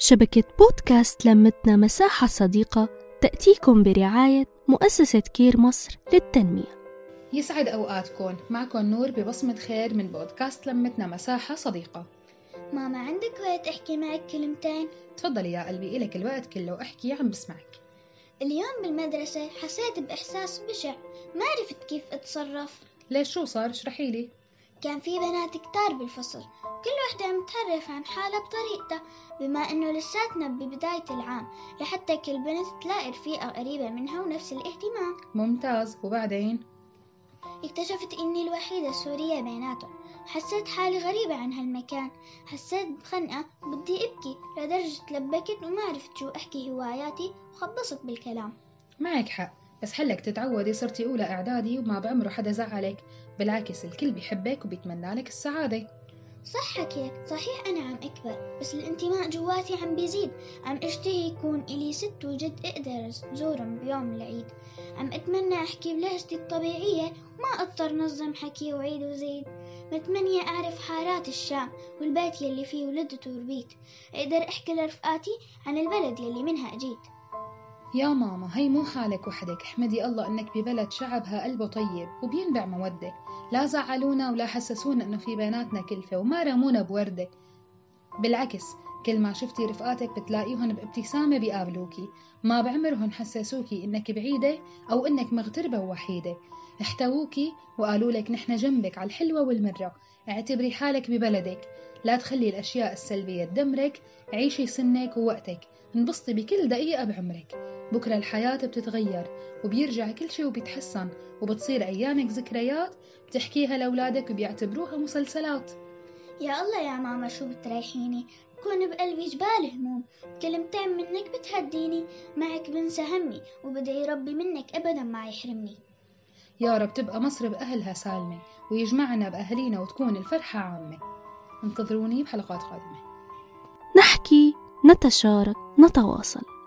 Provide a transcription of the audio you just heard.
شبكة بودكاست لمتنا مساحة صديقة تأتيكم برعاية مؤسسة كير مصر للتنمية. يسعد أوقاتكم. معكم نور ببصمة خير من بودكاست لمتنا مساحة صديقة. ماما عندك وقت أحكي معك كلمتين؟ تفضلي يا قلبي إلك الوقت كله أحكي عم بسمعك. اليوم بالمدرسة حسيت بإحساس بشع ما عرفت كيف أتصرف. ليش شو صار؟ اشرحي لي. كان في بنات كتار بالفصل. كل وحدة عم تعرف عن حالها بطريقتها بما إنه لساتنا ببداية العام لحتى كل بنت تلاقي رفيقة قريبة منها ونفس الاهتمام. ممتاز. وبعدين؟ اكتشفت إني الوحيدة السورية بيناتهم. حسيت حالي غريبة عن هالمكان. حسيت بخنقة بدي أبكي لدرجة لبكت وما عرفت شو أحكي هواياتي وخبصت بالكلام. معك حق. بس حلك تتعودي صرتي أولى إعدادي وما بعمره حدا زعلك بالعكس الكل بيحبك وبيتمنى لك السعادة. صح حكيك صحيح أنا عم أكبر بس الانتماء جواتي عم بيزيد. عم أشتهي يكون إلي ست وجد أقدر زورهم بيوم العيد. عم أتمنى أحكي بلهجتي الطبيعية وما أضطر نظم حكي وعيد وزيد. متمنية أعرف حارات الشام والبيت يلي فيه ولدت وربيت أقدر أحكي لرفقاتي عن البلد يلي منها أجيت. يا ماما هي مو حالك وحدك. احمدي الله إنك ببلد شعبها قلبه طيب وبينبع مودة لا زعلونا ولا حسسونا إنه في بيناتنا كلفة وما رمونا بوردة بالعكس كل ما شفتي رفقاتك بتلاقيهن بابتسامة بيقابلوكي. ما بعمرهن حسسوكي إنك بعيدة أو إنك مغتربة ووحيدة. احتووكي وقالوا لك نحن جنبك على الحلوة والمرة. اعتبري حالك ببلدك. لا تخلي الأشياء السلبية تدمرك. عيشي سنك ووقتك. انبسطي بكل دقيقة بعمرك. بكرة الحياة بتتغير وبيرجع كل شي وبيتحسن وبتصير أيامك ذكريات بتحكيها لأولادك وبيعتبروها مسلسلات. يا الله يا ماما شو بتريحيني؟ بكون بقلبي جبال هموم كلمتين منك بتهديني معك بنسى همي وبدعي ربي منك أبدا ما يحرمني. يا رب تبقى مصر بأهلها سالمة ويجمعنا بأهلينا وتكون الفرحة عامة. انتظروني بحلقات قادمة. نحكي نتشارك نتواصل.